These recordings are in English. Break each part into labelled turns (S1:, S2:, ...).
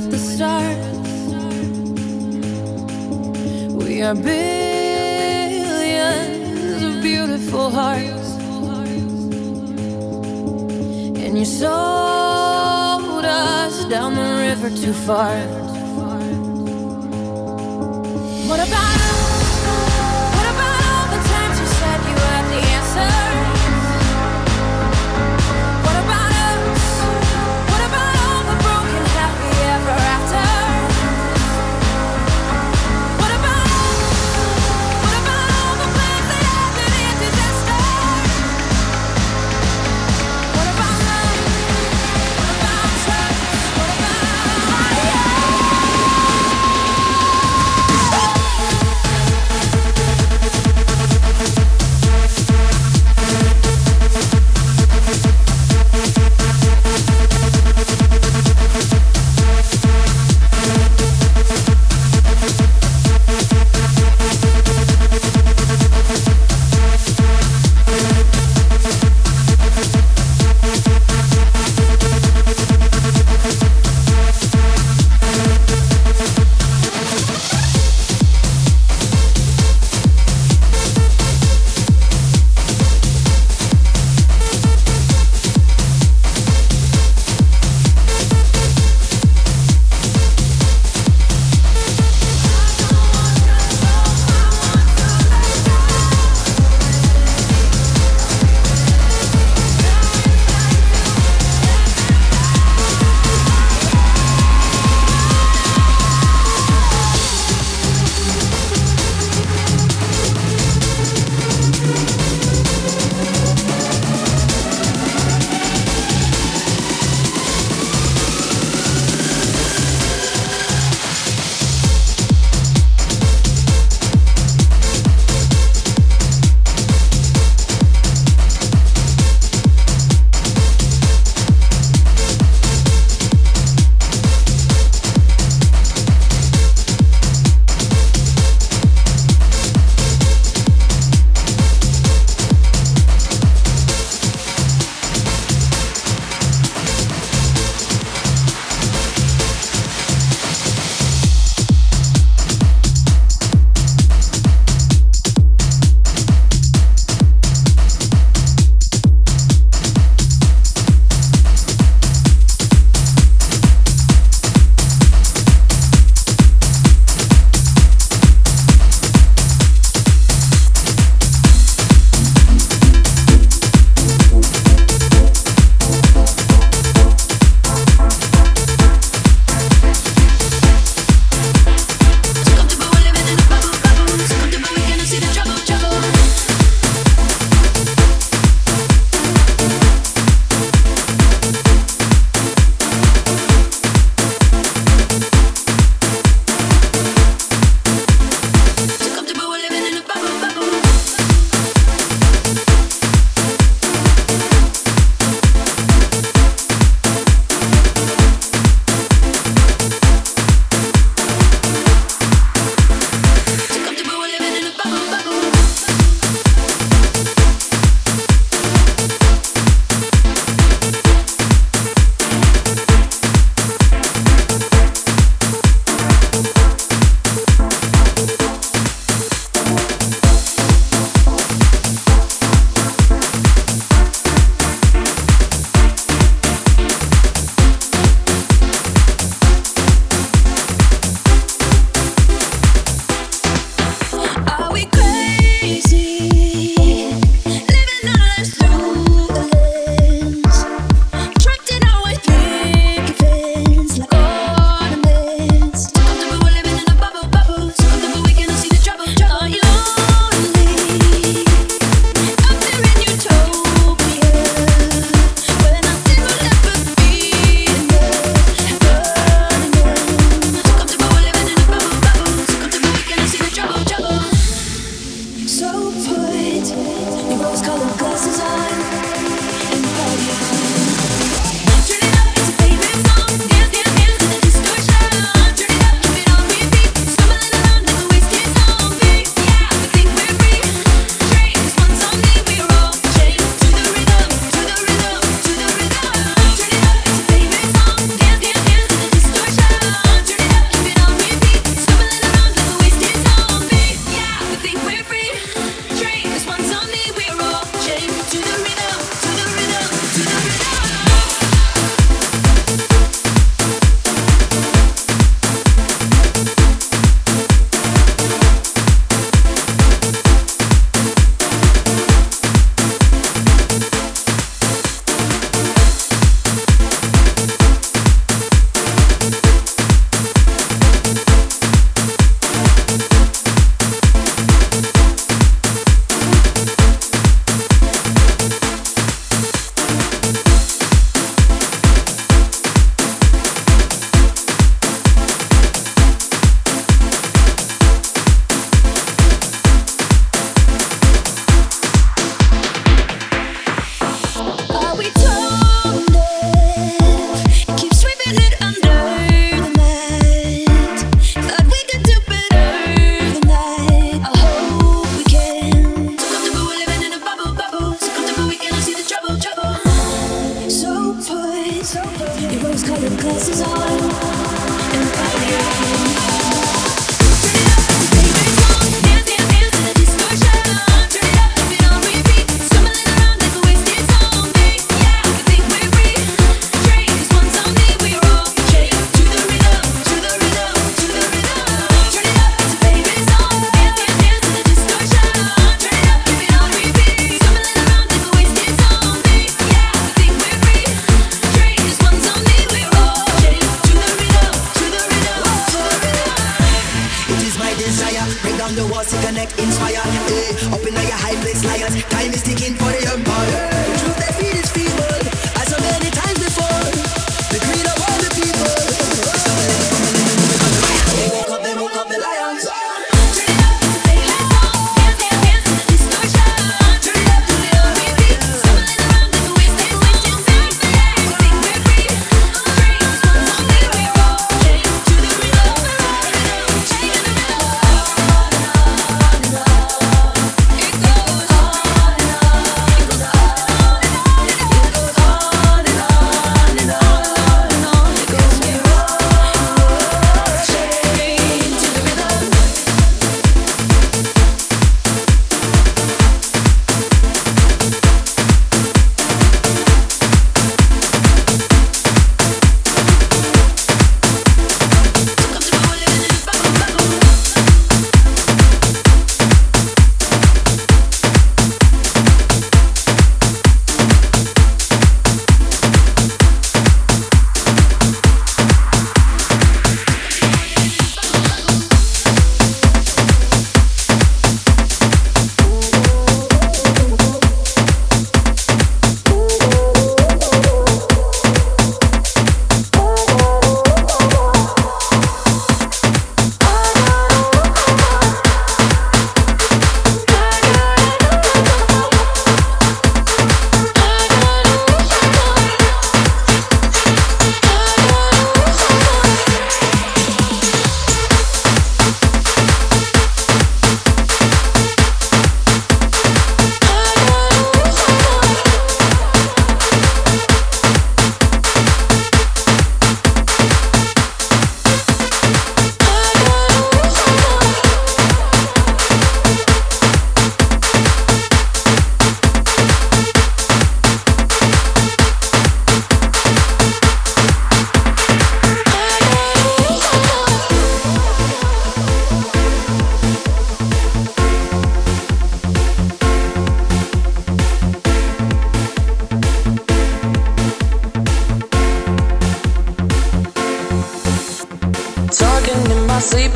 S1: at the start, We are billions of beautiful hearts, and you sold us down the river too far. What about?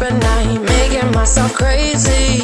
S2: At night, making myself crazy.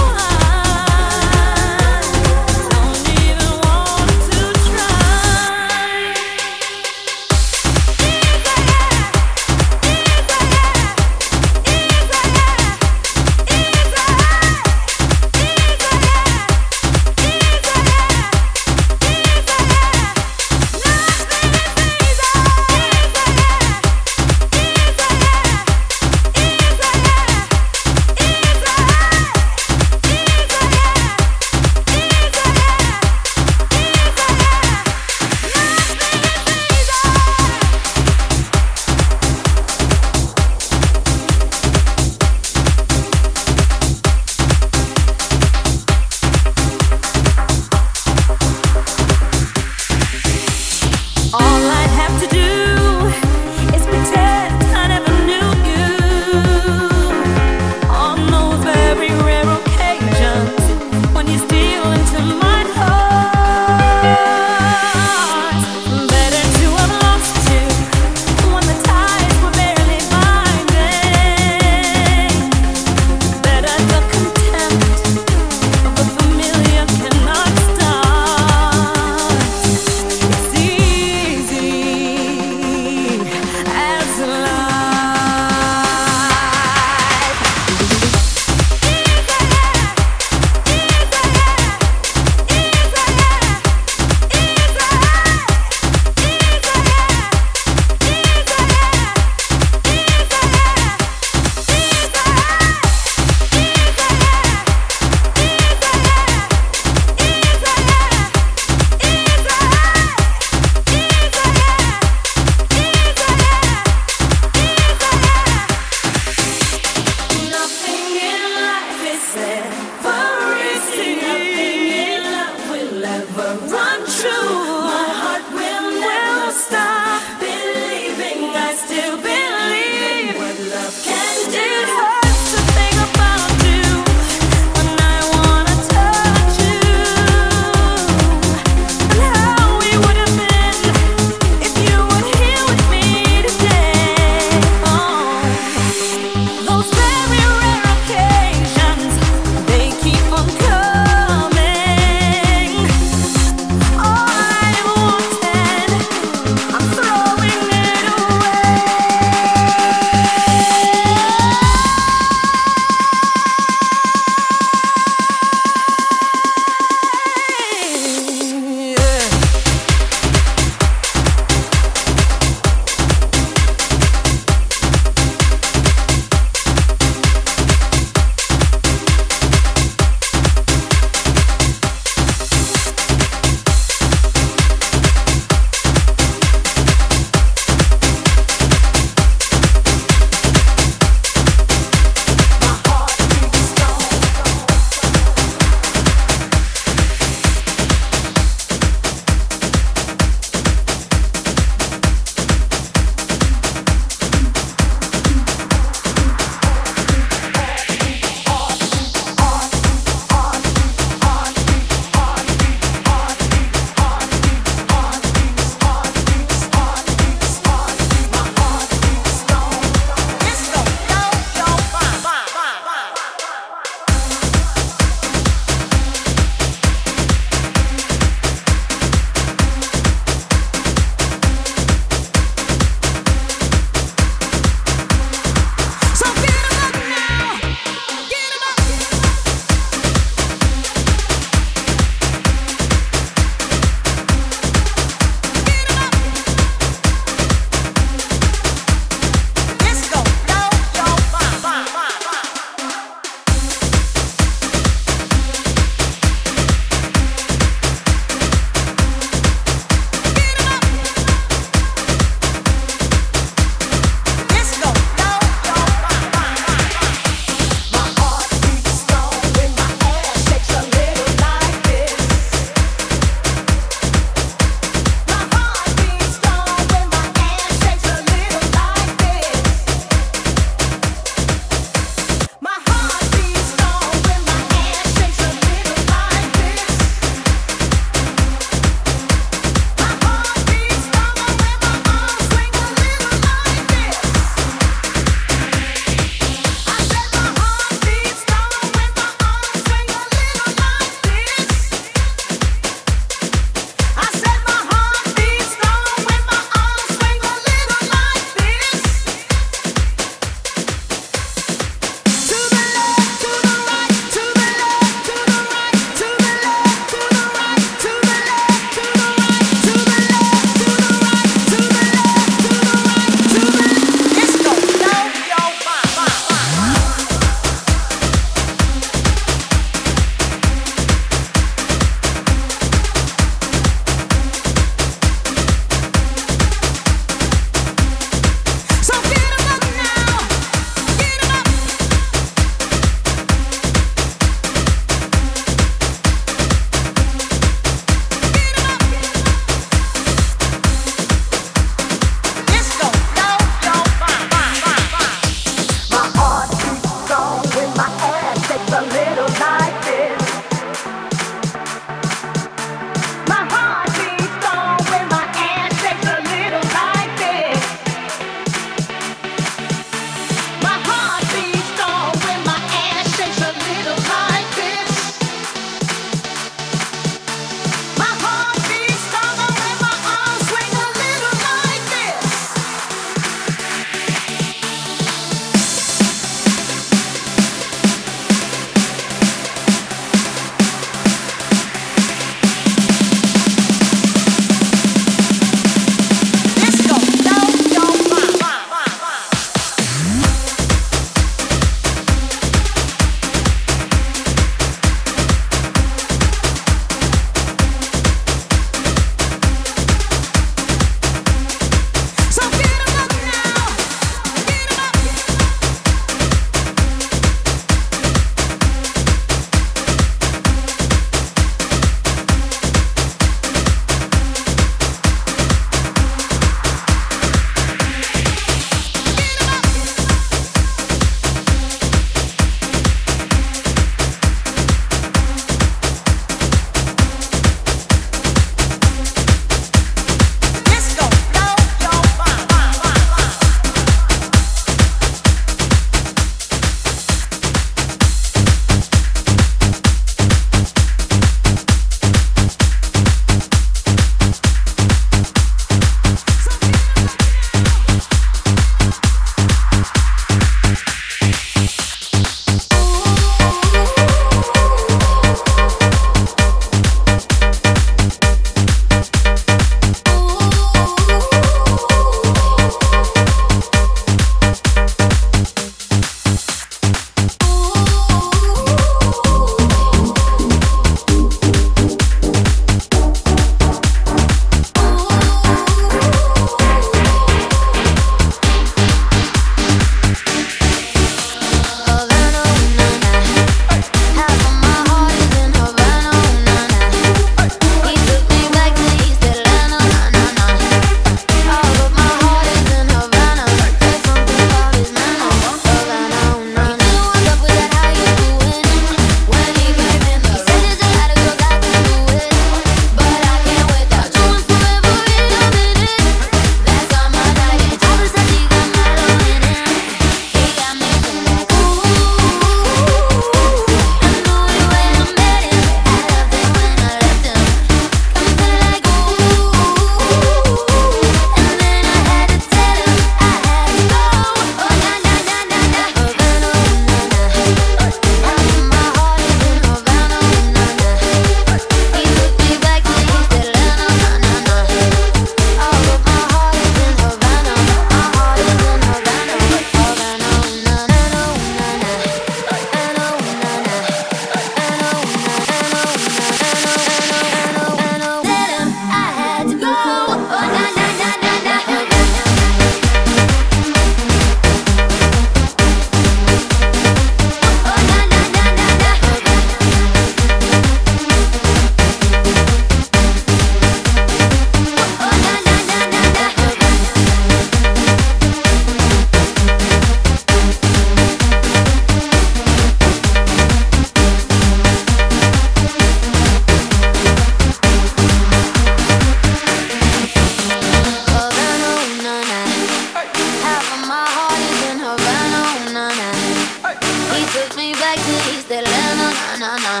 S2: Rihanna.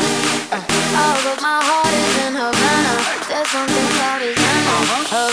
S2: Uh, uh all of my
S3: heart is
S4: in Havana. There's something about Rihanna. Oh. Uh-huh.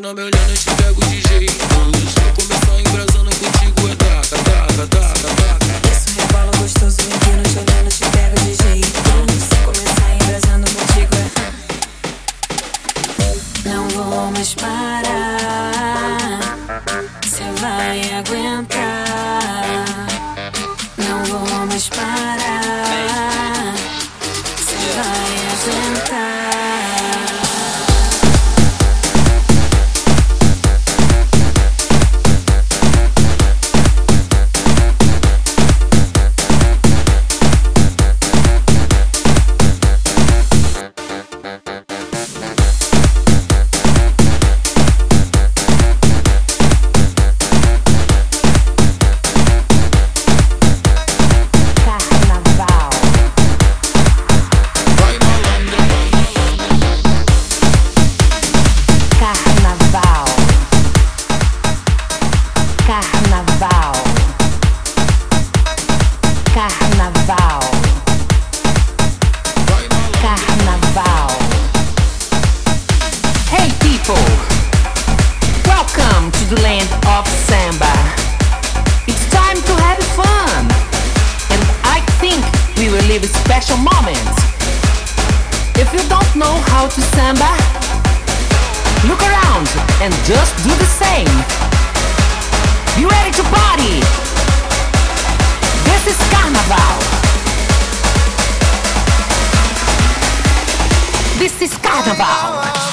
S4: no meu 看看爸